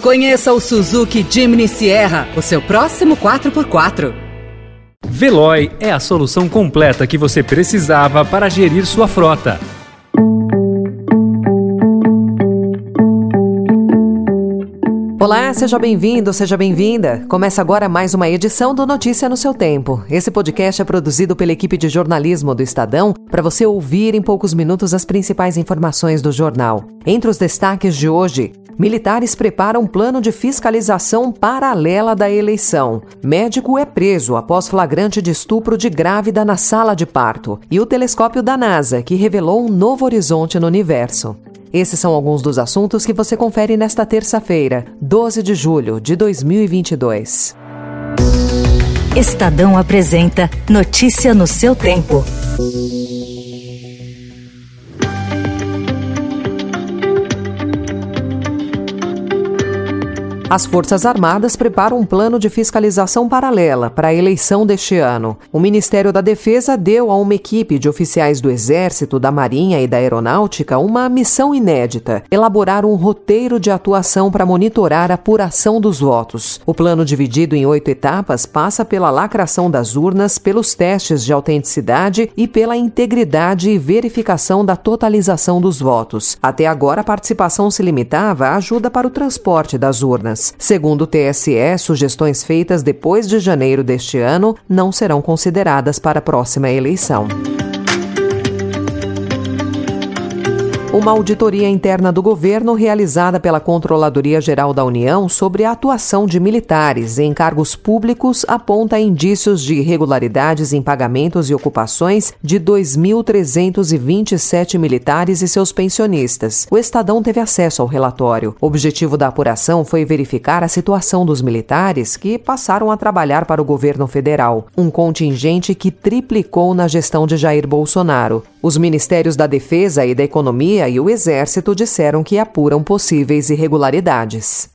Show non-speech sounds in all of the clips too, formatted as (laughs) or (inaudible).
Conheça o Suzuki Jimny Sierra, o seu próximo 4x4. Veloy é a solução completa que você precisava para gerir sua frota. Olá, seja bem-vindo, seja bem-vinda. Começa agora mais uma edição do Notícia no seu Tempo. Esse podcast é produzido pela equipe de jornalismo do Estadão para você ouvir em poucos minutos as principais informações do jornal. Entre os destaques de hoje, militares preparam plano de fiscalização paralela da eleição. Médico é preso após flagrante de estupro de grávida na sala de parto. E o telescópio da NASA, que revelou um novo horizonte no universo. Esses são alguns dos assuntos que você confere nesta terça-feira, 12 de julho de 2022. Estadão apresenta Notícia no seu tempo. As Forças Armadas preparam um plano de fiscalização paralela para a eleição deste ano. O Ministério da Defesa deu a uma equipe de oficiais do Exército, da Marinha e da Aeronáutica uma missão inédita: elaborar um roteiro de atuação para monitorar a apuração dos votos. O plano, dividido em oito etapas, passa pela lacração das urnas, pelos testes de autenticidade e pela integridade e verificação da totalização dos votos. Até agora, a participação se limitava à ajuda para o transporte das urnas. Segundo o TSE, sugestões feitas depois de janeiro deste ano não serão consideradas para a próxima eleição. Uma auditoria interna do governo realizada pela Controladoria Geral da União sobre a atuação de militares em cargos públicos aponta indícios de irregularidades em pagamentos e ocupações de 2.327 militares e seus pensionistas. O Estadão teve acesso ao relatório. O objetivo da apuração foi verificar a situação dos militares que passaram a trabalhar para o governo federal, um contingente que triplicou na gestão de Jair Bolsonaro. Os ministérios da Defesa e da Economia e o Exército disseram que apuram possíveis irregularidades.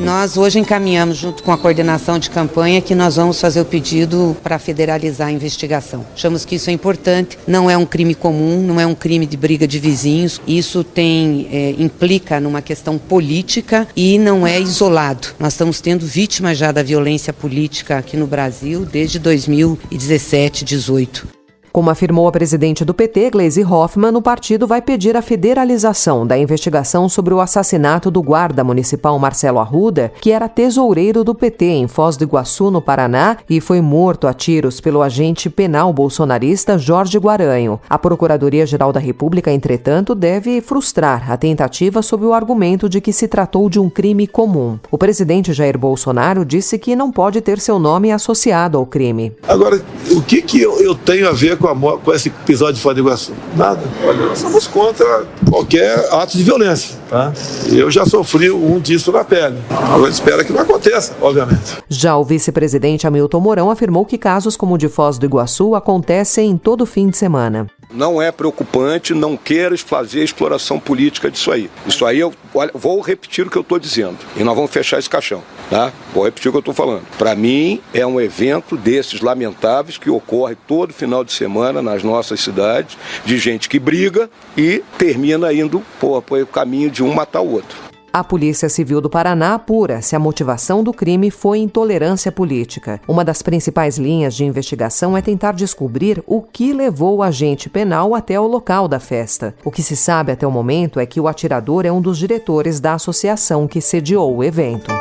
Nós hoje encaminhamos, junto com a coordenação de campanha, que nós vamos fazer o pedido para federalizar a investigação. Achamos que isso é importante, não é um crime comum, não é um crime de briga de vizinhos. Isso tem é, implica numa questão política e não é isolado. Nós estamos tendo vítimas já da violência política aqui no Brasil desde 2017, 18. Como afirmou a presidente do PT, Gleisi Hoffmann, o partido vai pedir a federalização da investigação sobre o assassinato do guarda municipal Marcelo Arruda, que era tesoureiro do PT em Foz do Iguaçu, no Paraná, e foi morto a tiros pelo agente penal bolsonarista Jorge Guaranho. A Procuradoria-Geral da República, entretanto, deve frustrar a tentativa sob o argumento de que se tratou de um crime comum. O presidente Jair Bolsonaro disse que não pode ter seu nome associado ao crime. Agora, o que, que eu, eu tenho a ver com, a, com esse episódio de Foz do Iguaçu? Nada. Olha, nós somos contra qualquer ato de violência. Tá? Eu já sofri um disso na pele. Agora espera que não aconteça, obviamente. Já o vice-presidente Hamilton Mourão afirmou que casos como o de Foz do Iguaçu acontecem em todo fim de semana. Não é preocupante, não quero fazer exploração política disso aí. Isso aí, eu olha, vou repetir o que eu estou dizendo. E nós vamos fechar esse caixão. Tá? Vou repetir o que eu estou falando. Para mim, é um evento desses lamentáveis que ocorre todo final de semana nas nossas cidades, de gente que briga e termina indo por, por o caminho de um matar o outro. A Polícia Civil do Paraná apura se a motivação do crime foi intolerância política. Uma das principais linhas de investigação é tentar descobrir o que levou o agente penal até o local da festa. O que se sabe até o momento é que o atirador é um dos diretores da associação que sediou o evento.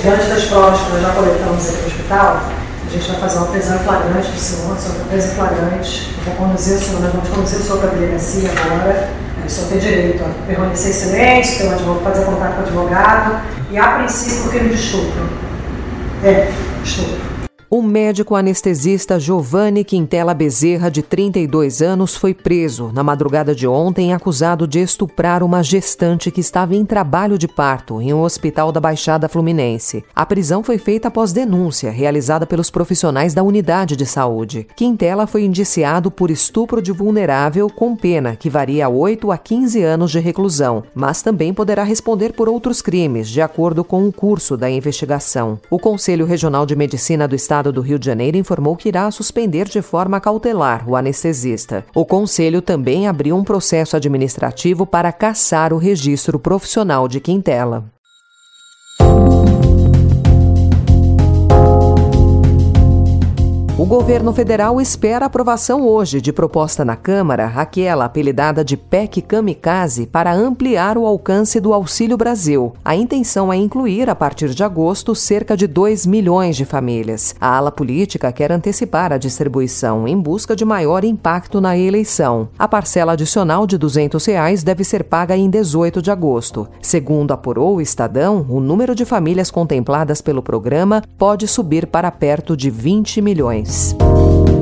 Diante das provas que nós já coletamos aqui no hospital, a gente vai fazer uma prisão flagrante do senhor, preso em flagrante. vou conduzir o senhor, nós vamos conduzir o senhor para a delegacia agora senhor tem direito a permanecer em silêncio, ter um advogado, fazer contato com o advogado, e a princípio o crime de estupro. É, estupro. O médico anestesista Giovanni Quintela Bezerra, de 32 anos, foi preso na madrugada de ontem acusado de estuprar uma gestante que estava em trabalho de parto em um hospital da Baixada Fluminense. A prisão foi feita após denúncia realizada pelos profissionais da unidade de saúde. Quintela foi indiciado por estupro de vulnerável com pena que varia 8 a 15 anos de reclusão, mas também poderá responder por outros crimes, de acordo com o curso da investigação. O Conselho Regional de Medicina do Estado Estado do Rio de Janeiro informou que irá suspender de forma cautelar o anestesista. O Conselho também abriu um processo administrativo para caçar o registro profissional de Quintela. Governo federal espera aprovação hoje de proposta na Câmara, aquela apelidada de PEC Kamikaze, para ampliar o alcance do Auxílio Brasil. A intenção é incluir, a partir de agosto, cerca de 2 milhões de famílias. A ala política quer antecipar a distribuição em busca de maior impacto na eleição. A parcela adicional de 200 reais deve ser paga em 18 de agosto. Segundo apurou o Estadão, o número de famílias contempladas pelo programa pode subir para perto de 20 milhões. Peace.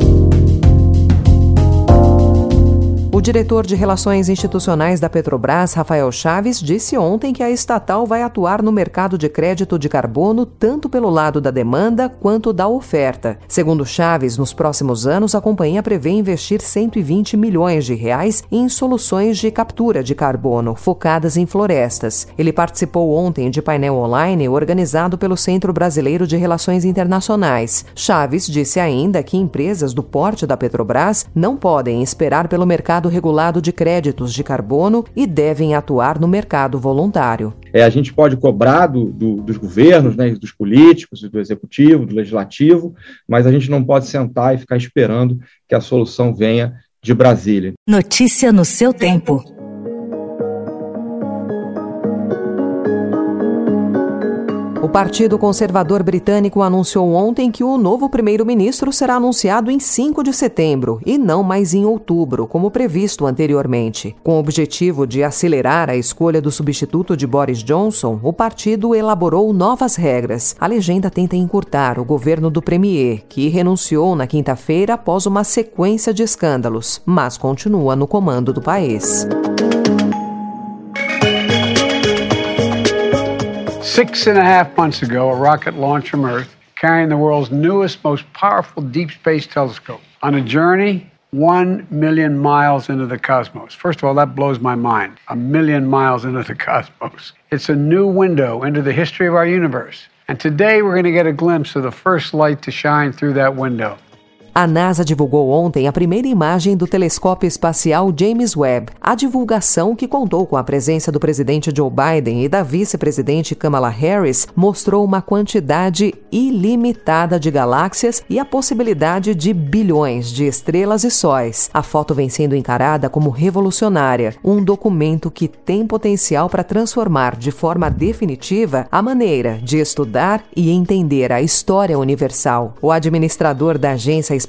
O diretor de Relações Institucionais da Petrobras, Rafael Chaves, disse ontem que a estatal vai atuar no mercado de crédito de carbono tanto pelo lado da demanda quanto da oferta. Segundo Chaves, nos próximos anos a companhia prevê investir 120 milhões de reais em soluções de captura de carbono focadas em florestas. Ele participou ontem de painel online organizado pelo Centro Brasileiro de Relações Internacionais. Chaves disse ainda que empresas do porte da Petrobras não podem esperar pelo mercado regulado de créditos de carbono e devem atuar no mercado voluntário. É, a gente pode cobrar do, do, dos governos, né, dos políticos, do executivo, do legislativo, mas a gente não pode sentar e ficar esperando que a solução venha de Brasília. Notícia no seu tempo. O Partido Conservador Britânico anunciou ontem que o novo primeiro-ministro será anunciado em 5 de setembro e não mais em outubro, como previsto anteriormente. Com o objetivo de acelerar a escolha do substituto de Boris Johnson, o partido elaborou novas regras. A legenda tenta encurtar o governo do Premier, que renunciou na quinta-feira após uma sequência de escândalos, mas continua no comando do país. Six and a half months ago, a rocket launched from Earth carrying the world's newest, most powerful deep space telescope on a journey one million miles into the cosmos. First of all, that blows my mind. A million miles into the (laughs) cosmos. It's a new window into the history of our universe. And today we're going to get a glimpse of the first light to shine through that window. A NASA divulgou ontem a primeira imagem do telescópio espacial James Webb. A divulgação, que contou com a presença do presidente Joe Biden e da vice-presidente Kamala Harris, mostrou uma quantidade ilimitada de galáxias e a possibilidade de bilhões de estrelas e sóis. A foto vem sendo encarada como revolucionária, um documento que tem potencial para transformar de forma definitiva a maneira de estudar e entender a história universal. O administrador da agência espacial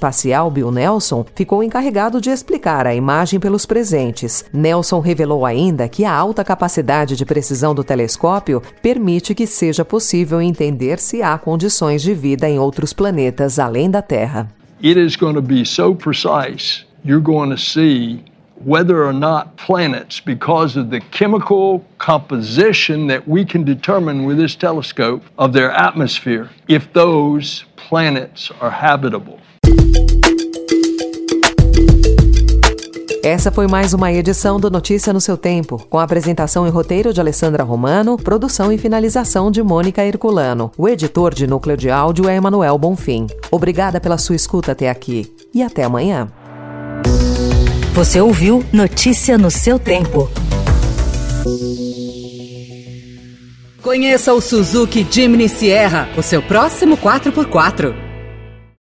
Bill Nelson ficou encarregado de explicar a imagem pelos presentes. Nelson revelou ainda que a alta capacidade de precisão do telescópio permite que seja possível entender se há condições de vida em outros planetas além da Terra. It is going to be so precise. You're going to see whether or not planets, because of the chemical composition that we can determine with this telescope of their atmosphere, if those planets are habitable. Essa foi mais uma edição do Notícia no seu tempo, com a apresentação e roteiro de Alessandra Romano, produção e finalização de Mônica Herculano. O editor de núcleo de áudio é Emanuel Bonfim. Obrigada pela sua escuta até aqui e até amanhã. Você ouviu Notícia no seu tempo. Conheça o Suzuki Jimny Sierra, o seu próximo 4x4.